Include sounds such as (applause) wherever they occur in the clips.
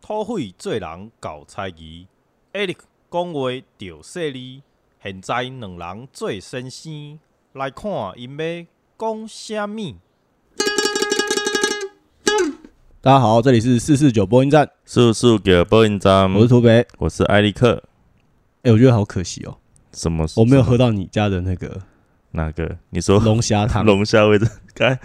土匪做人搞猜疑，Eric 讲话着犀利。现在两人做先生，来看因要讲啥物。大家好，这里是四四九播音站，速速给播音站，我是土匪。我是艾利克。哎、我觉得好可惜哦，什么？我没有喝到你家的那个哪个？你说龙虾汤。龙虾味的？(laughs) 该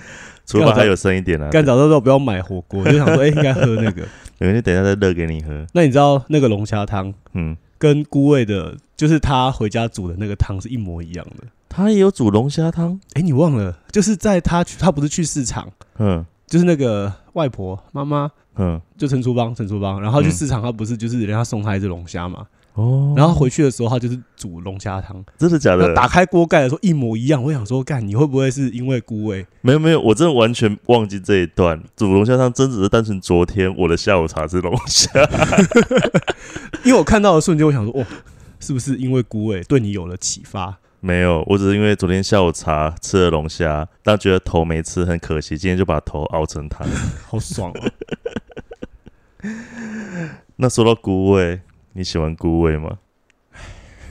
厨房还有剩一点啊。干早知道不要买火锅，(laughs) 就想说，哎、应该喝那个。等一下再热给你喝。那你知道那个龙虾汤嗯，跟姑味的，就是他回家煮的那个汤是一模一样的。他也有煮龙虾汤。哎、你忘了？就是在他去，他不是去市场，嗯就是那个外婆妈妈，嗯，就陈厨邦，陈厨邦，然后去嗯市场，他不是就是人家送他一只龙虾嘛，哦，然后回去的时候，他就是煮龙虾汤，真的假的？打开锅盖的时候一模一样。我想说，干，你会不会是因为菇味？没有没有，我真的完全忘记这一段。煮龙虾汤真只是单纯昨天我的下午茶是龙虾。(laughs) 因为我看到的瞬间，我想说，哦，是不是因为菇味对你有了启发？没有，我只是因为昨天下午茶吃了龙虾，但觉得头没吃很可惜，今天就把头熬成汤。(laughs) 好爽哦！(laughs) 那说到菇味，你喜欢孤味吗？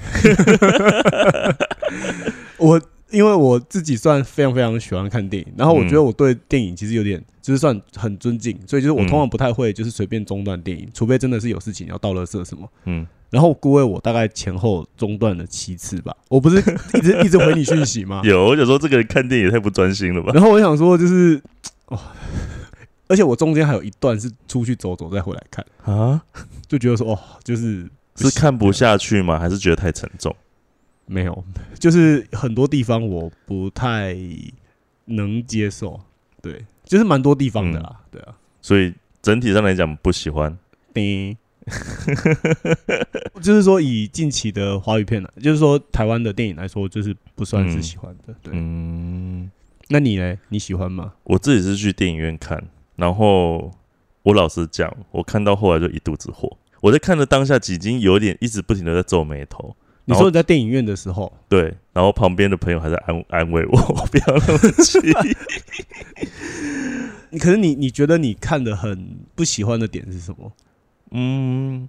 (laughs) 我因为我自己算非常非常喜欢看电影，然后我觉得我对电影其实有点就是算很尊敬，所以就是我通常不太会就是随便中断电影，除非真的是有事情要到垃圾什么。嗯，然后姑味我大概前后中断了七次吧，我不是一直一直回你讯息吗？(laughs) 有，我想说这个人看电影也太不专心了吧？然后我想说就是哦，而且我中间还有一段是出去走走再回来看，啊，就觉得说哦，就是是看不下去吗？还是觉得太沉重？没有，就是很多地方我不太能接受，对，就是蛮多地方的啦，对啊，所以整体上来讲不喜欢。叮，就是说以近期的华语片呢，就是说台湾的电影来说，就是不算是喜欢的，对。嗯，那你呢？你喜欢吗？我自己是去电影院看，然后我老实讲，我看到后来就一肚子火。我在看的当下，已经有点一直不停的在皱眉头。你说你在电影院的时候，对，然后旁边的朋友还在安安慰我，(laughs) 不要那么气。你 (laughs) 可是你你觉得你看的很不喜欢的点是什么？嗯，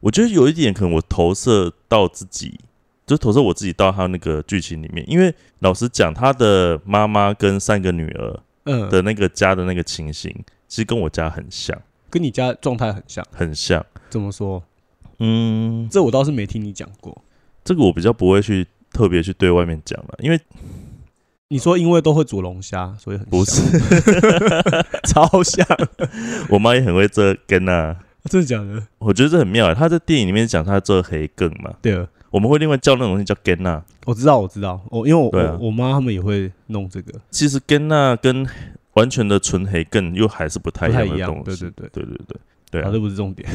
我觉得有一点可能我投射到自己，就投射我自己到他那个剧情里面。因为老实讲，他的妈妈跟三个女儿嗯，的那个家的那个情形，其实跟我家很像，跟你家状态很像。很像。怎么说？嗯，这我倒是没听你讲过。这个我比较不会去特别去对外面讲了，因为你说因为都会煮龙虾，所以很不是 (laughs) 超像，(laughs) 我妈也很会这跟啊。真的假的？我觉得这很妙欸，她在电影里面讲她做黑梗嘛，对了，我们会另外叫那种东西叫 Gena，。我知道，我知道，我因为我、对啊我我妈他们也会弄这个，其实 Gena 跟完全的纯黑更又还是不太一样样的东。西。对对对，对对对对啊，啊这不是重点。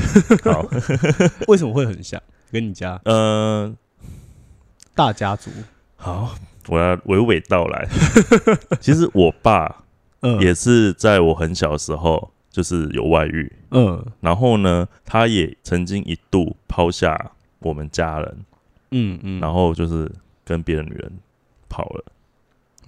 好，(laughs) 为什么会很像？跟你家呃，大家族，好，我要娓娓道来。(laughs) 其实我爸嗯，也是在我很小的时候就是有外遇，嗯然后呢，他也曾经一度抛下我们家人，嗯嗯，然后就是跟别的女人跑了。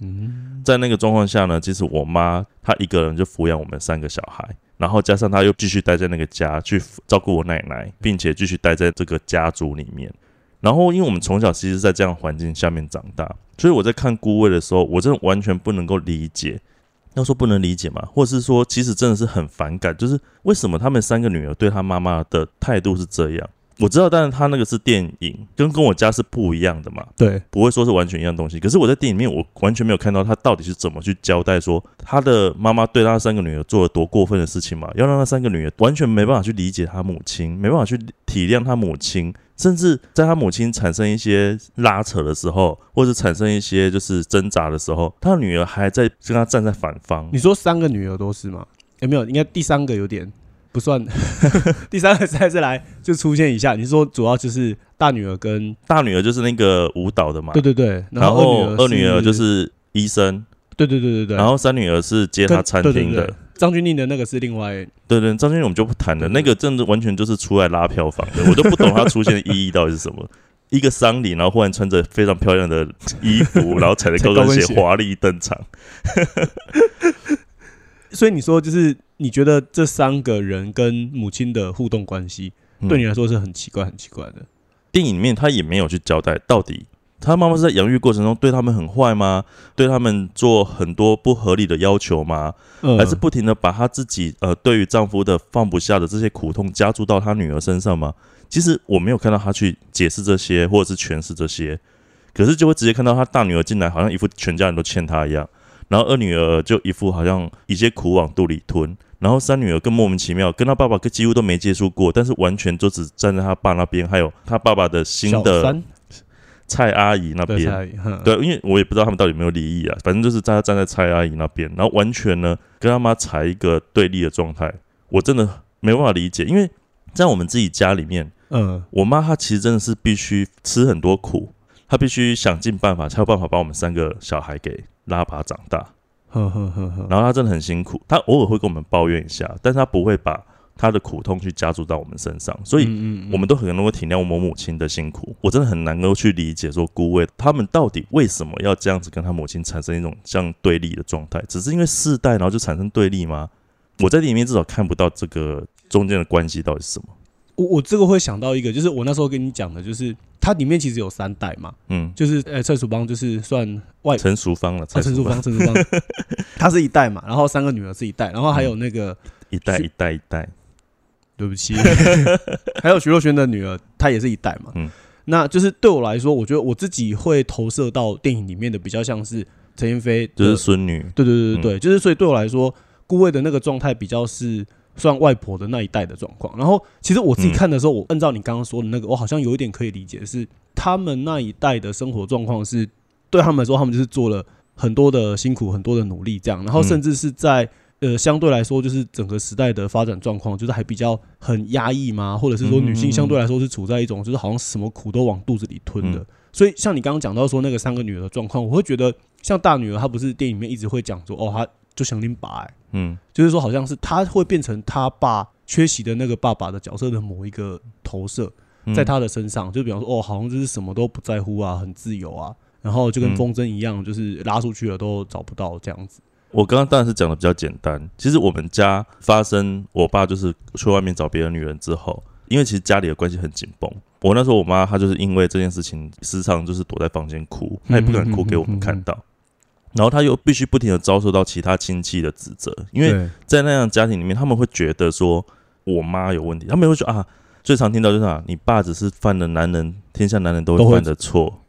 嗯在那个状况下呢，其实我妈她一个人就抚养我们三个小孩，然后加上她又继续待在那个家去照顾我奶奶，并且继续待在这个家族里面。然后，因为我们从小其实，在这样环境下面长大，所以我在看孤位的时候，我真的完全不能够理解。要说不能理解嘛，或者是说，其实真的是很反感，就是为什么他们三个女儿对她妈妈的态度是这样？我知道，但是他那个是电影，跟跟我家是不一样的嘛。对，不会说是完全一样东西。可是我在电影里面，我完全没有看到他到底是怎么去交代说他的妈妈对他三个女儿做了多过分的事情嘛，要让他三个女儿完全没办法去理解他母亲，没办法去体谅他母亲，甚至在他母亲产生一些拉扯的时候，或者产生一些就是挣扎的时候，他的女儿还在跟他站在反方你。说三个女儿都是吗？有没有？应该第三个有点不算，(laughs) 第三个赛事来就出现一下。你说主要就是大女儿跟大女儿就是那个舞蹈的嘛，对对对，然后后二女儿就是医生，对对对对对，然后三女儿是接跟他餐厅的。张钧甯的那个是另外，对对，张钧甯我们就不谈了，那个真的完全就是出来拉票房的，我都不懂他出现的意义到底是什么。(laughs) 一个丧礼，然后忽然穿着非常漂亮的衣服，(laughs) 然后踩着高跟鞋踩高跟鞋华丽登场。所以你说就是你觉得这三个人跟母亲的互动关系，对你来说是很奇怪、很奇怪的。电影里面他也没有去交代到底。他妈妈是在养育过程中对他们很坏吗？对他们做很多不合理的要求吗？还是不停的把她自己呃对于丈夫的放不下的这些苦痛加注到她女儿身上吗？其实我没有看到他去解释这些或者是诠释这些，可是就会直接看到他大女儿进来，好像一副全家人都欠他一样，然后二女儿就一副好像一些苦往肚里吞，然后三女儿更莫名其妙，跟她爸爸跟几乎都没接触过，但是完全就只站在他爸那边，还有他爸爸的新的。蔡阿姨那边，对，因为我也不知道他们到底有没有离异啊，反正就是在站在蔡阿姨那边，然后完全呢跟他妈踩一个对立的状态，我真的没办法理解，因为在我们自己家里面，嗯，我妈她其实真的是必须吃很多苦，她必须想尽办法才有办法把我们三个小孩给拉拔长大，然后他真的很辛苦，他偶尔会跟我们抱怨一下，但是他不会把。他的苦痛去加注到我们身上，所以我们都很能够体谅我母亲的辛苦。我真的很难够去理解说姑位他们到底为什么要这样子跟他母亲产生一种像对立的状态？只是因为世代然后就产生对立吗？我在里面至少看不到这个中间的关系到底是什么。我我这个会想到一个，就是我那时候跟你讲的，就是它里面其实有三代嘛，嗯，就是呃陈淑芳就是算外陈淑芳了，陈淑芳。陈淑芳，他 (laughs) 是一代嘛，然后三个女儿是一代，然后还有那个一代一代一代。对不起，(laughs) 还有徐若瑄的女儿，她也是一代嘛。嗯，那就是对我来说，我觉得我自己会投射到电影里面的比较像是陈妍霏，就是孙女。对对对对对，就是所以对我来说，顾魏的那个状态比较是算外婆的那一代的状况。然后其实我自己看的时候，我按照你刚刚说的那个，我好像有一点可以理解，是他们那一代的生活状况是对他们来说，他们就是做了很多的辛苦，很多的努力这样，然后甚至是在。呃，相对来说，就是整个时代的发展状况，就是还比较很压抑嘛？或者是说，女性相对来说是处在一种，就是好像什么苦都往肚子里吞的。所以，像你刚刚讲到说那个三个女儿的状况，我会觉得，像大女儿，她不是电影里面一直会讲说，哦，她就想拎把，嗯，就是说好像是他会变成他爸缺席的那个爸爸的角色的某一个投射，在他的身上，就比方说，哦，好像就是什么都不在乎啊，很自由啊，然后就跟风筝一样，就是拉出去了都找不到这样子。我刚刚当然是讲的比较简单。其实我们家发生，我爸就是去外面找别的女人之后，因为其实家里的关系很紧绷。我那时候我妈她就是因为这件事情，时常就是躲在房间哭，她也不敢哭给我们看到。然后他又必须不停的遭受到其他亲戚的指责，因为在那样家庭里面，他们会觉得说我妈有问题，他们会说啊，最常听到就是啊，你爸只是犯了男人天下男人都会犯的错。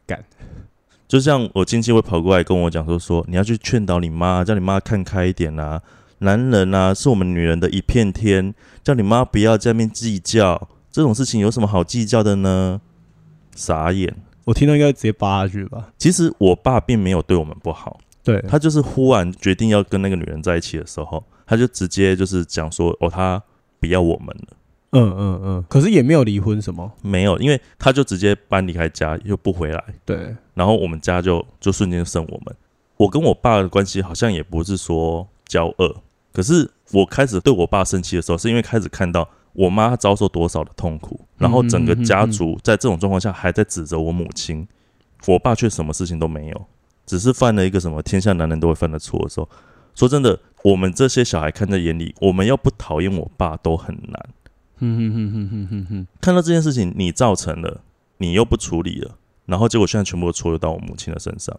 就像我亲戚会跑过来跟我讲说说你要去劝导你妈，叫你妈看开一点啊，男人啊是我们女人的一片天，叫你妈不要在面计较这种事情，有什么好计较的呢？傻眼！我听到应该直接扒下去吧。其实我爸并没有对我们不好，对他就是忽然决定要跟那个女人在一起的时候，他就直接就是讲说哦，他不要我们了。嗯嗯嗯，可是也没有离婚什么，没有，因为他就直接搬离开家，又不回来。对，然后我们家就就瞬间剩我们。我跟我爸的关系好像也不是说交恶，可是我开始对我爸生气的时候，是因为开始看到我妈遭受多少的痛苦，然后整个家族在这种状况下还在指责我母亲，我爸却什么事情都没有，只是犯了一个什么天下男人都会犯的错的时候，说真的，我们这些小孩看在眼里，我们要不讨厌我爸都很难。哼哼哼哼哼哼哼，看到这件事情你造成了，你又不处理了，然后结果现在全部都错到我母亲的身上。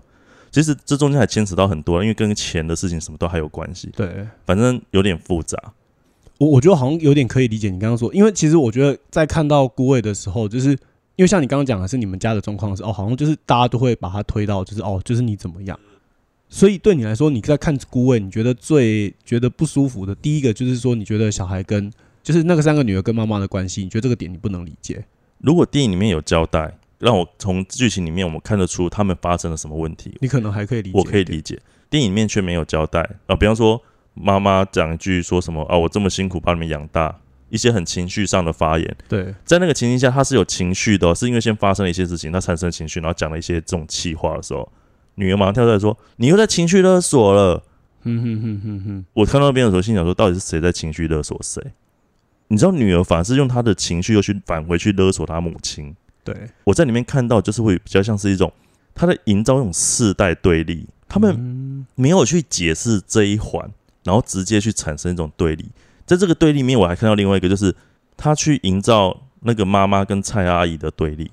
其实这中间还牵扯到很多，因为跟钱的事情什么都还有关系。对，反正有点复杂。我我觉得好像有点可以理解你刚刚说，因为其实我觉得在看到孤位的时候，就是因为像你刚刚讲的是你们家的状况是哦，好像就是大家都会把它推到就是哦，就是你怎么样。所以对你来说，你在看顾问，你觉得最觉得不舒服的第一个就是说，你觉得小孩跟就是那个三个女儿跟妈妈的关系，你觉得这个点你不能理解？如果电影里面有交代，让我从剧情里面我们看得出他们发生了什么问题，你可能还可以理解。我可以理解，电影里面却没有交代啊。比方说，妈妈讲一句说什么啊，我这么辛苦把你们养大，一些很情绪上的发言。对，在那个情境下，他是有情绪的，是因为先发生了一些事情，他产生情绪，然后讲了一些这种气话的时候，女儿马上跳出来说：“你又在情绪勒索了。”哼哼哼哼哼，我看到那边的时候，心想说，到底是谁在情绪勒索谁？你知道女儿反而是用她的情绪又去返回去勒索她母亲。对我在里面看到就是会比较像是一种她在营造一种世代对立，他们没有去解释这一环，然后直接去产生一种对立。在这个对立面，我还看到另外一个，就是他去营造那个妈妈跟蔡阿姨的对立。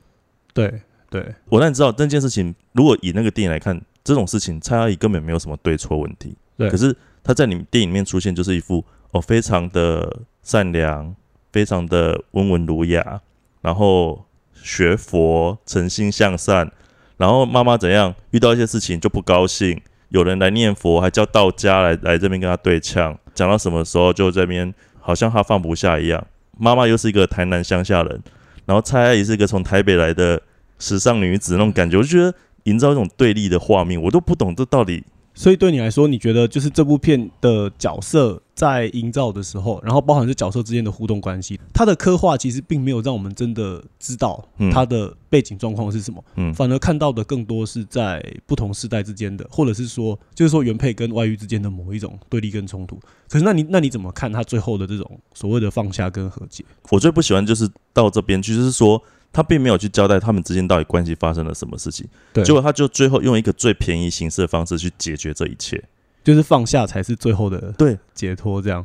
对对，我让你知道这件事情，如果以那个电影来看，这种事情蔡阿姨根本没有什么对错问题。对可是她在你们电影里面出现，就是一副哦非常的善良，非常的温文儒雅，然后学佛，诚心向善。然后妈妈怎样遇到一些事情就不高兴，有人来念佛，还叫道家来来这边跟他对呛，讲到什么时候就这边好像他放不下一样。妈妈又是一个台南乡下人，然后蔡阿姨是一个从台北来的时尚女子那种感觉，我就觉得营造一种对立的画面，我都不懂这到底所以对你来说，你觉得就是这部片的角色在营造的时候，然后包含是角色之间的互动关系，它的刻画其实并没有让我们真的知道嗯它的背景状况是什么，嗯反而看到的更多是在不同世代之间的，或者是说，就是说原配跟外遇之间的某一种对立跟冲突。可是那你那你怎么看他最后的这种所谓的放下跟和解？我最不喜欢就是到这边去，就是说他并没有去交代他们之间到底关系发生了什么事情，对，结果他就最后用一个最便宜形式的方式去解决这一切。就是放下才是最后的对解脱，这样。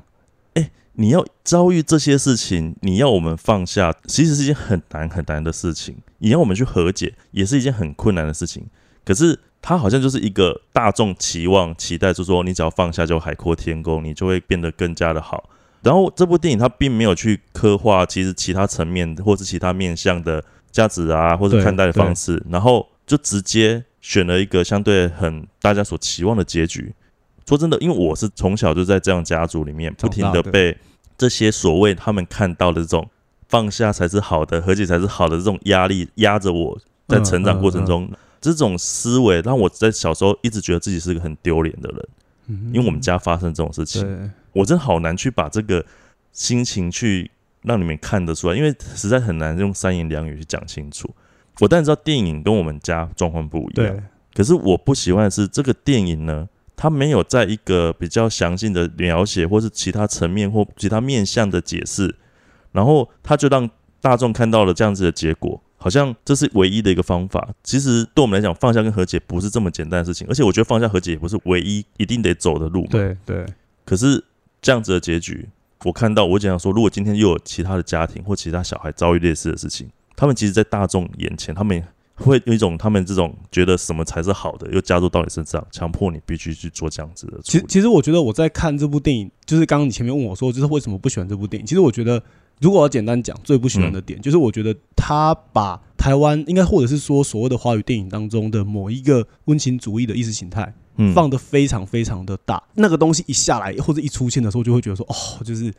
哎你要遭遇这些事情，你要我们放下，其实是一件很难很难的事情；你要我们去和解，也是一件很困难的事情。可是他好像就是一个大众期望、期待，就是说你只要放下就海阔天空，你就会变得更加的好。然后这部电影它并没有去刻画其实其他层面或是其他面向的价值啊，或者看待的方式，然后就直接选了一个相对很大家所期望的结局。说真的，因为我是从小就在这样家族里面，不停的的被这些所谓他们看到的这种放下才是好的，和解才是好的这种压力压着我，在成长过程中，这种思维让我在小时候一直觉得自己是个很丢脸的人，嗯。因为我们家发生这种事情，对我真好难去把这个心情去让你们看得出来，因为实在很难用三言两语去讲清楚。我当然知道电影跟我们家状况不一样，对可是我不喜欢的是这个电影呢，它没有在一个比较详细的描写，或是其他层面或其他面向的解释，然后它就让大众看到了这样子的结果，好像这是唯一的一个方法。其实对我们来讲，放下跟和解不是这么简单的事情，而且我觉得放下和解也不是唯一一定得走的路嘛。对对，可是这样子的结局，我看到，我只想说，如果今天又有其他的家庭或其他小孩遭遇类似的事情，他们其实，在大众眼前，他们会有一种他们这种觉得什么才是好的，又加入到你身上，强迫你必须去做这样子的。其实其实我觉得我在看这部电影，就是刚刚你前面问我说，就是为什么不喜欢这部电影？其实我觉得，如果要简单讲，最不喜欢的点、就是我觉得他把台湾应该或者是说所谓的华语电影当中的某一个温情主义的意识形态，嗯放的非常非常的大。那个东西一下来或者一出现的时候，就会觉得说，哦，就是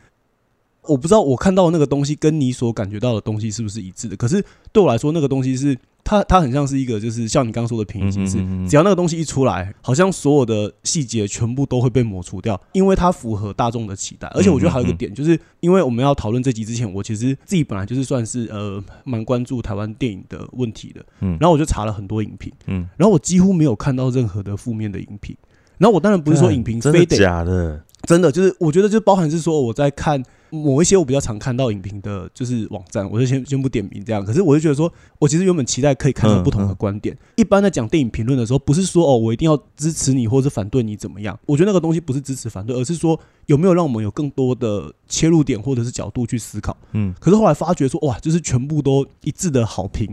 我不知道我看到的那个东西跟你所感觉到的东西是不是一致的。可是对我来说，那个东西是它它很像是一个，就是像你刚刚说的平行式，嗯嗯嗯嗯只要那个东西一出来，好像所有的细节全部都会被抹除掉，因为它符合大众的期待。而且我觉得还有一个点，就是因为我们要讨论这集之前，我其实自己本来就是算是呃蛮关注台湾电影的问题的，嗯。然后我就查了很多影评，嗯，然后我几乎没有看到任何的负面的影评。然后我当然不是说影评非得假的，真的就是，我觉得就包含是说我在看某一些我比较常看到影评的，就是网站，我就先先不点名这样。可是我就觉得说，我其实原本期待可以看到不同的观点。一般在讲电影评论的时候，不是说哦我一定要支持你或者反对你怎么样，我觉得那个东西不是支持反对，而是说有没有让我们有更多的切入点或者是角度去思考。嗯可是后来发觉说，哇，就是全部都一致的好评，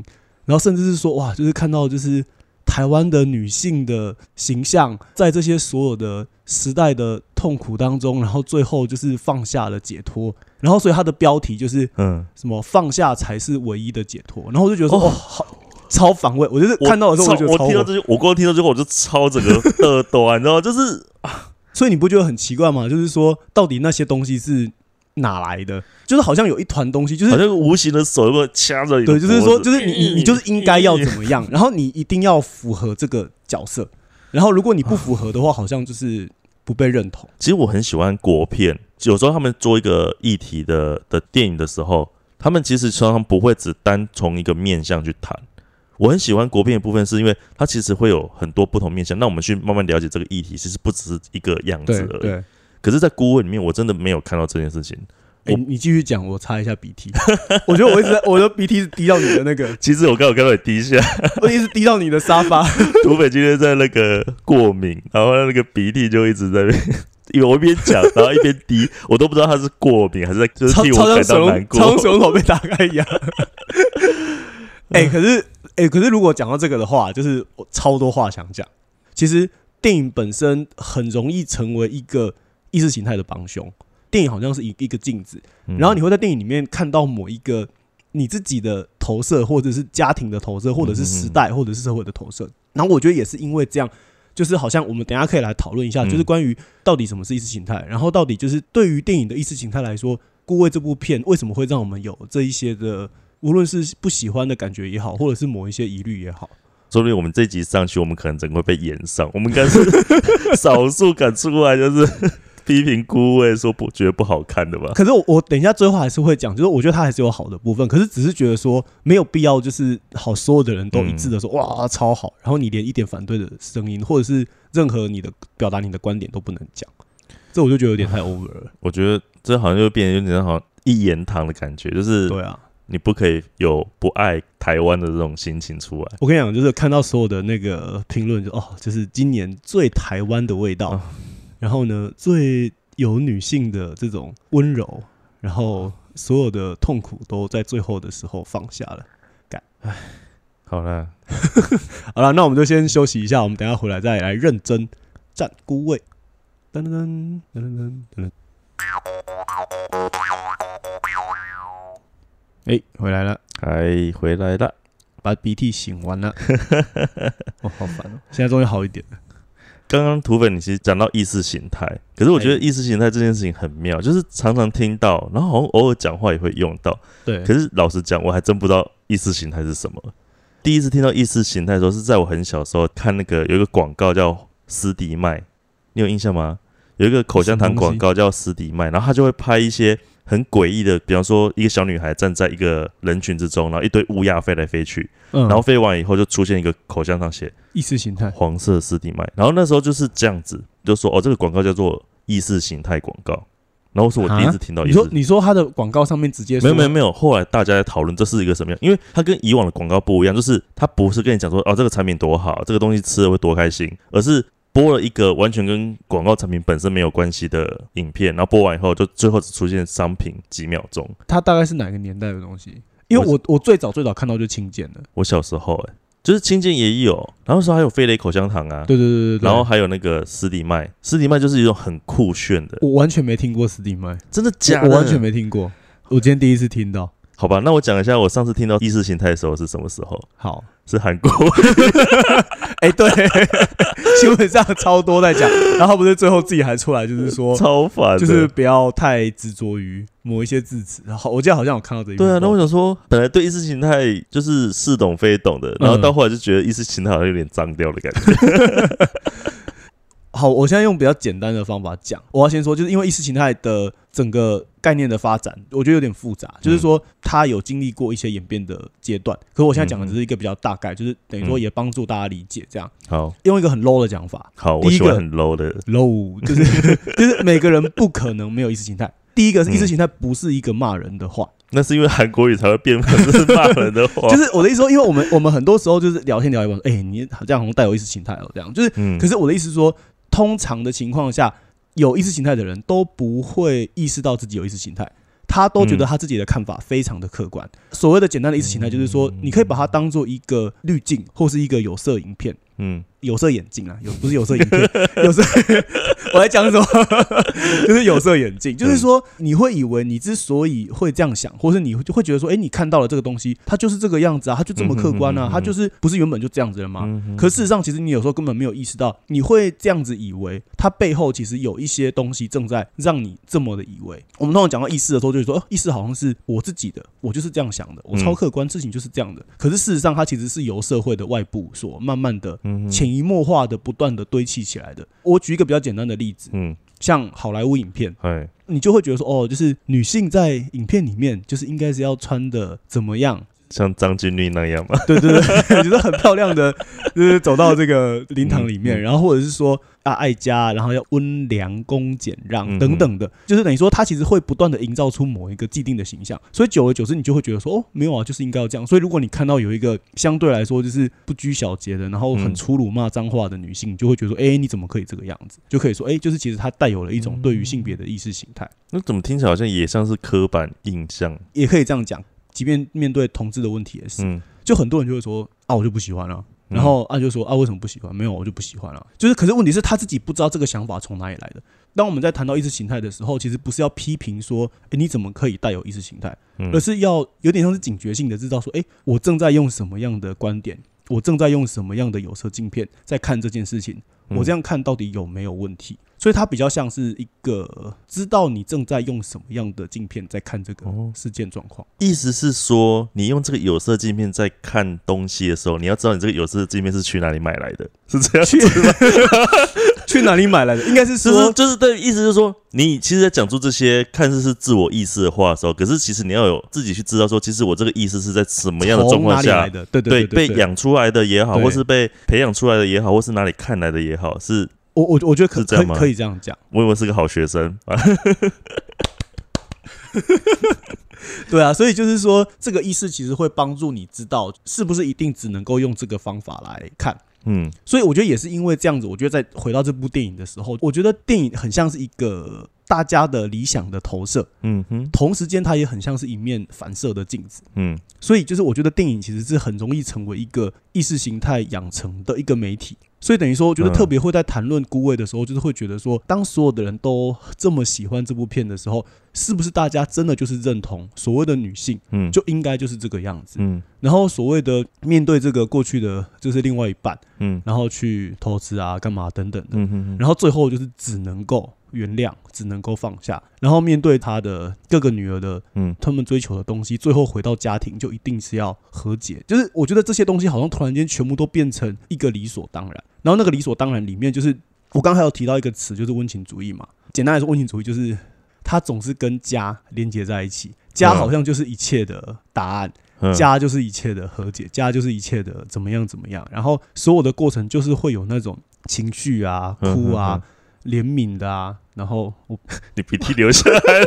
然后甚至是说，哇，就是看到就是台湾的女性的形象，在这些所有的时代的痛苦当中，然后最后就是放下了解脱，然后所以它的标题就是嗯，什么“放下才是唯一的解脱”，然后我就觉得说，哦。哇，好超反胃，我就是看到的时候我听到这句，我光听到这句，我就超整个耳朵啊，你知道吗？就是 (laughs) 所以你不觉得很奇怪吗？就是说，到底那些东西是哪来的？就是好像有一团东西，就是好像无形的手有个掐着你对，就是说，就是你你你就是应该要怎么样，(laughs) 然后你一定要符合这个角色，然后如果你不符合的话，好像就是不被认同。其实我很喜欢国片，有时候他们做一个议题的的电影的时候，他们其实常常不会只单从一个面向去谈。我很喜欢国片的部分，是因为它其实会有很多不同面向，那我们去慢慢了解这个议题，其实不只是一个样子而已。对，可是，在顾问里面，我真的没有看到这件事情。哎、我你继续讲，我擦一下鼻涕。(laughs) 我觉得我一直在，我的鼻涕是滴到你的那个，其实我刚好看到你滴下，我一直滴到你的沙发。(laughs) 土匪今天在那个过敏，然后那个鼻涕就一直在那边有我一边讲，然后一边滴，我都不知道他是过敏还是在就是超替我感超像水龙，到难过。超像水龙头被打开一样。(laughs) 哎、可是哎、可是如果讲到这个的话，就是我超多话想讲。其实电影本身很容易成为一个意识形态的帮凶。电影好像是一一个镜子，嗯然后你会在电影里面看到某一个你自己的投射，或者是家庭的投射，或者是时代，或者是社会的投射。然后我觉得也是因为这样，就是好像我们等一下可以来讨论一下，嗯就是关于到底什么是意识形态，然后到底就是对于电影的意识形态来说，《顾问》这部片为什么会让我们有这一些的，无论是不喜欢的感觉也好，或者是某一些疑虑也好。说不定我们这集上去，我们可能整个会被延上。我们应该是 (laughs) 少数敢出来就是批评顾问说不觉得不好看的吧？可是我我等一下最后还是会讲，就是我觉得他还是有好的部分，可是只是觉得说没有必要，就是好所有的人都一致的说、哇超好，然后你连一点反对的声音，或者是任何你的表达你的观点都不能讲，这我就觉得有点太 over 了。我觉得这好像就变得有点好像一言堂的感觉，就是对啊，你不可以有不爱台湾的这种心情出来。我跟你讲，就是看到所有的那个评论，就哦，就是今年最台湾的味道，哦然后呢，最有女性的这种温柔，然后所有的痛苦都在最后的时候放下了。感，唉好了，好了，(laughs) 那我们就先休息一下，我们等一下回来再来认真站孤位。噔噔噔噔噔噔噔。哎、回来了，哎，回来了。把鼻涕擤完了。(laughs) 哦，好烦哦！现在终于好一点了。刚刚土匪你其实讲到意识形态，可是我觉得哎意识形态这件事情很妙，就是常常听到，然后好像偶尔讲话也会用到。对，可是老实讲，我还真不知道意识形态是什么。第一次听到意识形态的时候，是在我很小时候看那个有一个广告叫斯迪麦，你有印象吗？有一个口香糖广告叫斯迪麦，然后他就会拍一些很诡异的，比方说一个小女孩站在一个人群之中，然后一堆乌鸦飞来飞去，嗯，然后飞完以后就出现一个口香糖写意识形态，黄色斯迪麦，然后那时候就是这样子，就说哦，这个广告叫做意识形态广告，然后是我第一次听到你说你说他的广告上面直接没有没有没有，后来大家在讨论这是一个什么样，因为它跟以往的广告不一样，就是它不是跟你讲说哦这个产品多好，这个东西吃了会多开心，而是播了一个完全跟广告产品本身没有关系的影片，然后播完以后就最后只出现商品几秒钟。它大概是哪个年代的东西？因为我我最早最早看到就轻剑的。我小时候哎、就是青剑也有，然后那时候还有飞雷口香糖啊，对对对对对。然后还有那个斯迪麦，斯迪麦就是一种很酷炫的，我完全没听过斯蒂麦，真的假的？我完全没听过。我今天第一次听到。好吧，那我讲一下我上次听到意识形态的时候是什么时候？好，是韩国。(laughs) 哎、对，(laughs) 新闻上超多在讲，然后他不是最后自己还出来，就是说，超烦，就是不要太执着于某一些字词。然后我记得好像有看到这一对啊，那我我想说，本来对意识形态就是似懂非懂的，然后嗯到后来就觉得意识形态好像有点脏掉的感觉。(laughs) 好，我现在用比较简单的方法讲。我要先说，就是因为意识形态的整个概念的发展，我觉得有点复杂，就是说它有经历过一些演变的阶段。可是我现在讲的只是一个比较大概，就是等于说嗯也帮助大家理解这样。好用一个很 low 的讲法好，第一个很 low 的，，low 就是 (laughs) 就是每个人不可能没有意识形态。第一个是意识形态不是一个骂人的话，那是因为韩国语才会变成是骂人的话。(laughs) 就是我的意思说，因为我们我们很多时候就是聊天聊一半，哎、你这样好像带有意识形态哦，这样就是。嗯可是我的意思是说，通常的情况下，有意识形态的人都不会意识到自己有意识形态，他都觉得嗯他自己的看法非常的客观。所谓的简单的意识形态，就是说，你可以把它当做一个滤镜或是一个有色影片。嗯有色眼镜啊，有不是有色眼镜，(laughs) 有色。我在讲什么？(laughs) 就是有色眼镜，就是说你会以为你之所以会这样想，或是你会就会觉得说，哎、你看到了这个东西，它就是这个样子啊，它就这么客观啊，它就是不是原本就这样子的吗？嗯可事实上，其实你有时候根本没有意识到，你会这样子以为，它背后其实有一些东西正在让你这么的以为。我们通常讲到意识的时候，就是说，哦，意识好像是我自己的，我就是这样想的，我超嗯客观，事情就是这样的。可是事实上，它其实是由社会的外部所慢慢的嗯潜移默化的、不断的堆砌起来的。我举一个比较简单的例子，嗯，像好莱坞影片，哎，你就会觉得说，哦，就是女性在影片里面就是应该是要穿的怎么样，像张钧甯那样嘛。(laughs) 对对对，(laughs) 就是很漂亮的，就是走到这个灵堂里面，嗯嗯然后或者是说啊爱家，然后要温良恭俭让嗯等等的，就是等于说他其实会不断的营造出某一个既定的形象，所以久而久之你就会觉得说哦没有啊，就是应该要这样。所以如果你看到有一个相对来说就是不拘小节的，然后很嗯粗鲁骂脏话的女性，你就会觉得说哎你怎么可以这个样子？就可以说哎就是其实她带有了一种对于性别的意识形态，那怎么听起来好像也像是刻板印象？也可以这样讲。即便面对同志的问题也是，嗯，就很多人就会说啊，我就不喜欢了、嗯然后啊就说啊，为什么不喜欢？没有，我就不喜欢了。就是，可是问题是他自己不知道这个想法从哪里来的。当我们在谈到意识形态的时候，其实不是要批评说，诶，你怎么可以带有意识形态，嗯而是要有点像是警觉性的知道说，诶，我正在用什么样的观点，我正在用什么样的有色镜片在看这件事情，嗯我这样看到底有没有问题？所以它比较像是一个知道你正在用什么样的镜片在看这个哦事件状况。意思是说，你用这个有色镜片在看东西的时候，你要知道你这个有色镜片是去哪里买来的，是这样去 (laughs) 去哪里买来的？应该是是就是对，意思就是说，你其实在讲出这些看似是自我意识的话的时候，可是其实你要有自己去知道说，其实我这个意识是在什么样的状况下的？对对对被养出来的也好，或是被培养出来的也好，或是哪里看来的也好，是我我我觉得可这样吗可以可以这样讲，我以为是个好学生啊，(laughs) 对啊，所以就是说，这个意识其实会帮助你知道是不是一定只能够用这个方法来看。嗯所以我觉得也是因为这样子，我觉得在回到这部电影的时候，我觉得电影很像是一个大家的理想的投射，嗯哼同时间它也很像是一面反射的镜子。嗯所以就是我觉得电影其实是很容易成为一个意识形态养成的一个媒体。所以等于说，我觉得嗯。特别会在谈论孤味的时候，就是会觉得说，当所有的人都这么喜欢这部片的时候，是不是大家真的就是认同所谓的女性嗯，就应该就是这个样子？嗯。然后所谓的面对这个过去的就是另外一半，嗯。然后去投资啊、干嘛等等的，嗯哼。然后最后就是只能够原谅，只能够放下，然后面对他的各个女儿的嗯。他们追求的东西，最后回到家庭就一定是要和解。就是我觉得这些东西好像突然间全部都变成一个理所当然，然后那个理所当然里面就是我刚才有提到一个词，就是温情主义嘛。简单来说，温情主义就是它总是跟家连接在一起，家嗯。好像就是一切的答案。嗯。家就是一切的和解，家就是一切的怎么样怎么样，然后所有的过程就是会有那种情绪啊、嗯哭啊嗯、怜悯的啊，然后我 (laughs) 你鼻涕流下来了，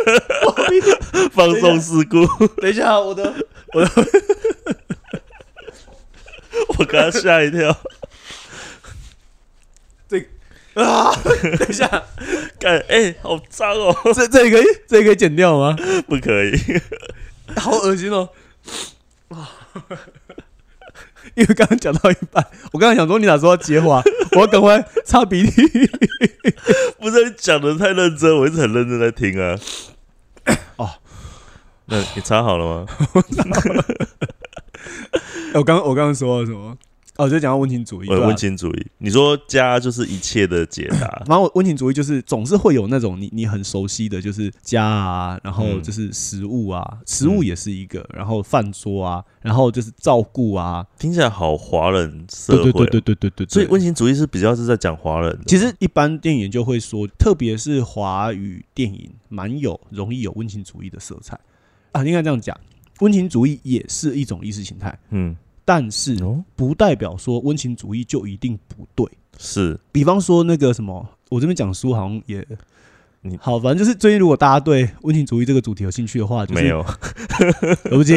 放纵事故，等一下，我的我 (laughs) 刚刚吓一跳，这啊，等一下，干哎、好脏哦，这这也可以，这也可以剪掉吗？不可以，好恶心哦！啊，因为刚刚讲到一半，我刚刚想说你哪时候要接话，我要赶快擦鼻涕。(laughs) 不是你讲的太认真，我一直很认真在听啊。哦，那你擦好了吗？(laughs) (laughs) 哎我刚我刚刚说了什么？哦，就讲到温情主义，对啊。我温情主义，你说家就是一切的解答，(laughs) 然后温情主义就是总是会有那种你你很熟悉的，就是家啊，然后嗯。就是食物啊，食物也是一个，然后饭桌啊，然后就是照顾啊，听起来好华人社会、对对对对对。所以对温情主义是比较是在讲华人的。其实一般电影研究会说，特别是华语电影，蛮有容易有温情主义的色彩。啊。应该这样讲，温情主义也是一种意识形态，嗯，但是哦，不代表说温情主义就一定不对。是比方说那个什么，我这边讲书好像也你。好，反正就是最近，如果大家对温情主义这个主题有兴趣的话，就是没有，(laughs) 对不起，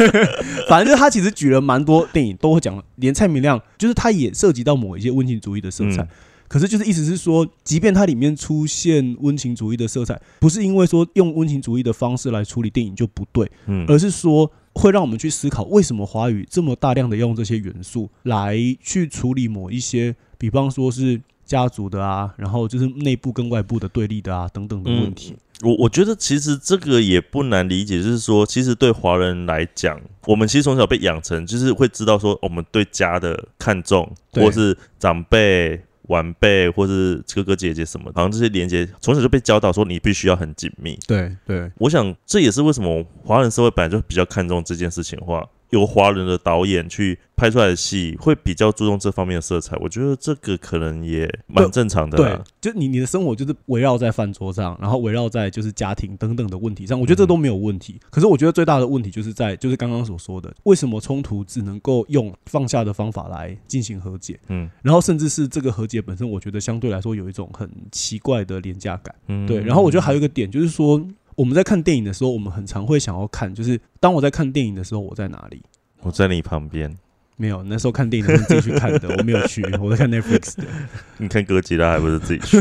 (laughs) 反正就是他其实举了蛮多电影都会讲，连蔡明亮就是他也涉及到某一些温情主义的色彩。嗯可是就是意思是说，即便它里面出现温情主义的色彩，不是因为说用温情主义的方式来处理电影就不对，嗯而是说会让我们去思考，为什么华语这么大量的用这些元素来去处理某一些，比方说是家族的啊，然后就是内部跟外部的对立的啊等等的问题。我我觉得其实这个也不难理解，就是说，其实对华人来讲，我们其实从小被养成，就是会知道说，我们对家的看重，或是长辈、晚辈，或是哥哥姐姐什么，好像这些连接从小就被教导说，你必须要很紧密。对对，我想这也是为什么华人社会本来就比较看重这件事情的话，由华人的导演去拍出来的戏，会比较注重这方面的色彩。我觉得这个可能也蛮正常的对啦。，就你你的生活就是围绕在饭桌上，然后围绕在就是家庭等等的问题上，我觉得这都没有问题。可是我觉得最大的问题就是在就是刚刚所说的，为什么冲突只能够用放下的方法来进行和解，嗯然后甚至是这个和解本身，我觉得相对来说有一种很奇怪的廉价感。嗯，对，然后我觉得还有一个点就是说。我们在看电影的时候，我们很常会想要看，就是当我在看电影的时候，我在哪里？我在你旁边，没有，那时候看电影都是自己去看的，我没有去，我在看 Netflix 的。(laughs) 你看哥吉拉还不是自己去？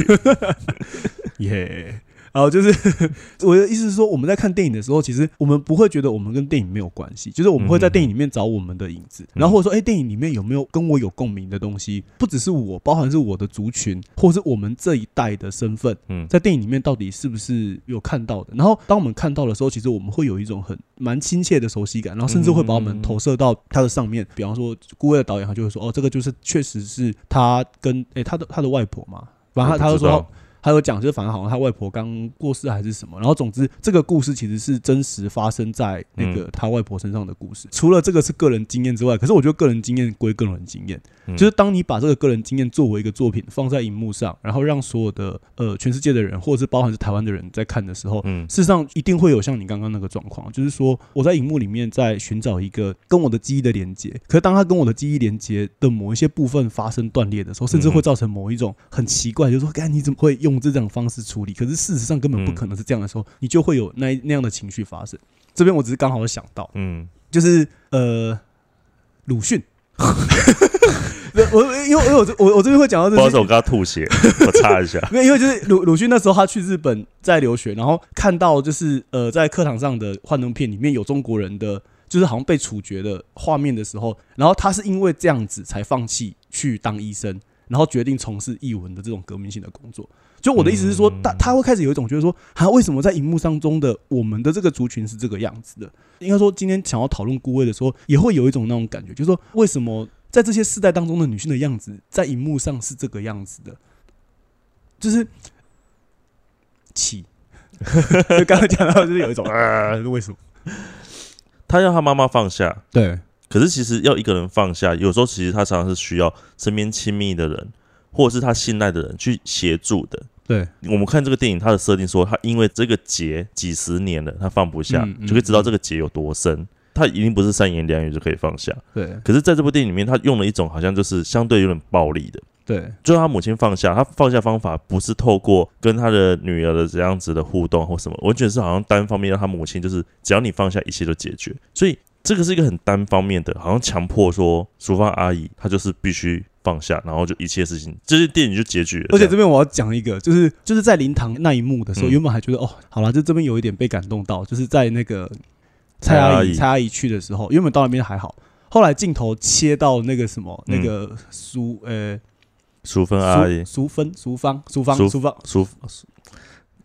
(laughs) 耶。然后就是 (laughs) 我的意思是说，我们在看电影的时候，其实我们不会觉得我们跟电影没有关系，就是我们会在电影里面找我们的影子，然后或者说，哎，电影里面有没有跟我有共鸣的东西？不只是我，包含是我的族群，或是我们这一代的身份，嗯在电影里面到底是不是有看到的？然后当我们看到的时候，其实我们会有一种很蛮亲切的熟悉感，然后甚至会把我们投射到它的上面。比方说，顾威的导演他就会说，哦，这个就是确实是他跟诶他的他的外婆嘛，反正他他就说。他有讲，就是反正好像他外婆刚过世还是什么，然后总之这个故事其实是真实发生在那嗯。个他外婆身上的故事。除了这个是个人经验之外，可是我觉得个人经验归个人经验，嗯。就是当你把这个个人经验作为一个作品放在荧幕上，然后让所有的呃全世界的人，或者是包含是台湾的人在看的时候，嗯。事实上一定会有像你刚刚那个状况，就是说我在荧幕里面在寻找一个跟我的记忆的连接，可是当他跟我的记忆连接的某一些部分发生断裂的时候，甚至会造成某一种很奇怪，就是说，哎你怎么会用这种方式处理？可是事实上根本不可能是这样的时候，你就会有那那样的情绪发生。这边我只是刚好有想到，嗯，就是呃，鲁迅。(laughs) 我因为因为我我我这边会讲到不好意思，我刚刚吐血，(laughs) 我擦一下。没有，因为就是鲁鲁迅那时候他去日本在留学，然后看到就是呃在课堂上的幻灯片里面有中国人的，就是好像被处决的画面的时候，然后他是因为这样子才放弃去当医生，然后决定从事译文的这种革命性的工作。就我的意思是说，他他会开始有一种觉得说，啊，为什么在荧幕上中的我们的这个族群是这个样子的？应该说，今天想要讨论孤位的时候，也会有一种那种感觉，就是说，为什么在这些世代当中的女性的样子，在荧幕上是这个样子的？就是气。就 (laughs) 刚刚讲到，就是有一种啊，为什么？他要他妈妈放下，对，可是其实要一个人放下，有时候其实他常常是需要身边亲密的人，或者是他信赖的人去协助的。对，我们看这个电影，它的设定说，他因为这个结几十年了，他放不下，嗯嗯就可以知道这个结有多深。他一定不是三言两语就可以放下。对，可是在这部电影里面，他用了一种好像就是相对有点暴力的，对，就是他母亲放下，他放下方法不是透过跟他的女儿的这样子的互动或什么，完全是好像单方面让他母亲就是只要你放下，一切都解决。所以这个是一个很单方面的，好像强迫说淑芳阿姨她就是必须放下，然后就一切事情，这些电影就结局了。而且这样。边我要讲一个，就是就是在灵堂那一幕的时候，嗯。原本还觉得哦，好了，就这边有一点被感动到，就是在那个蔡蔡阿姨。蔡阿姨去的时候，原本到那边还好，后来镜头切到那个什么嗯。那个苏呃淑芬阿姨、苏苏芬淑芳淑芳苏苏芳。淑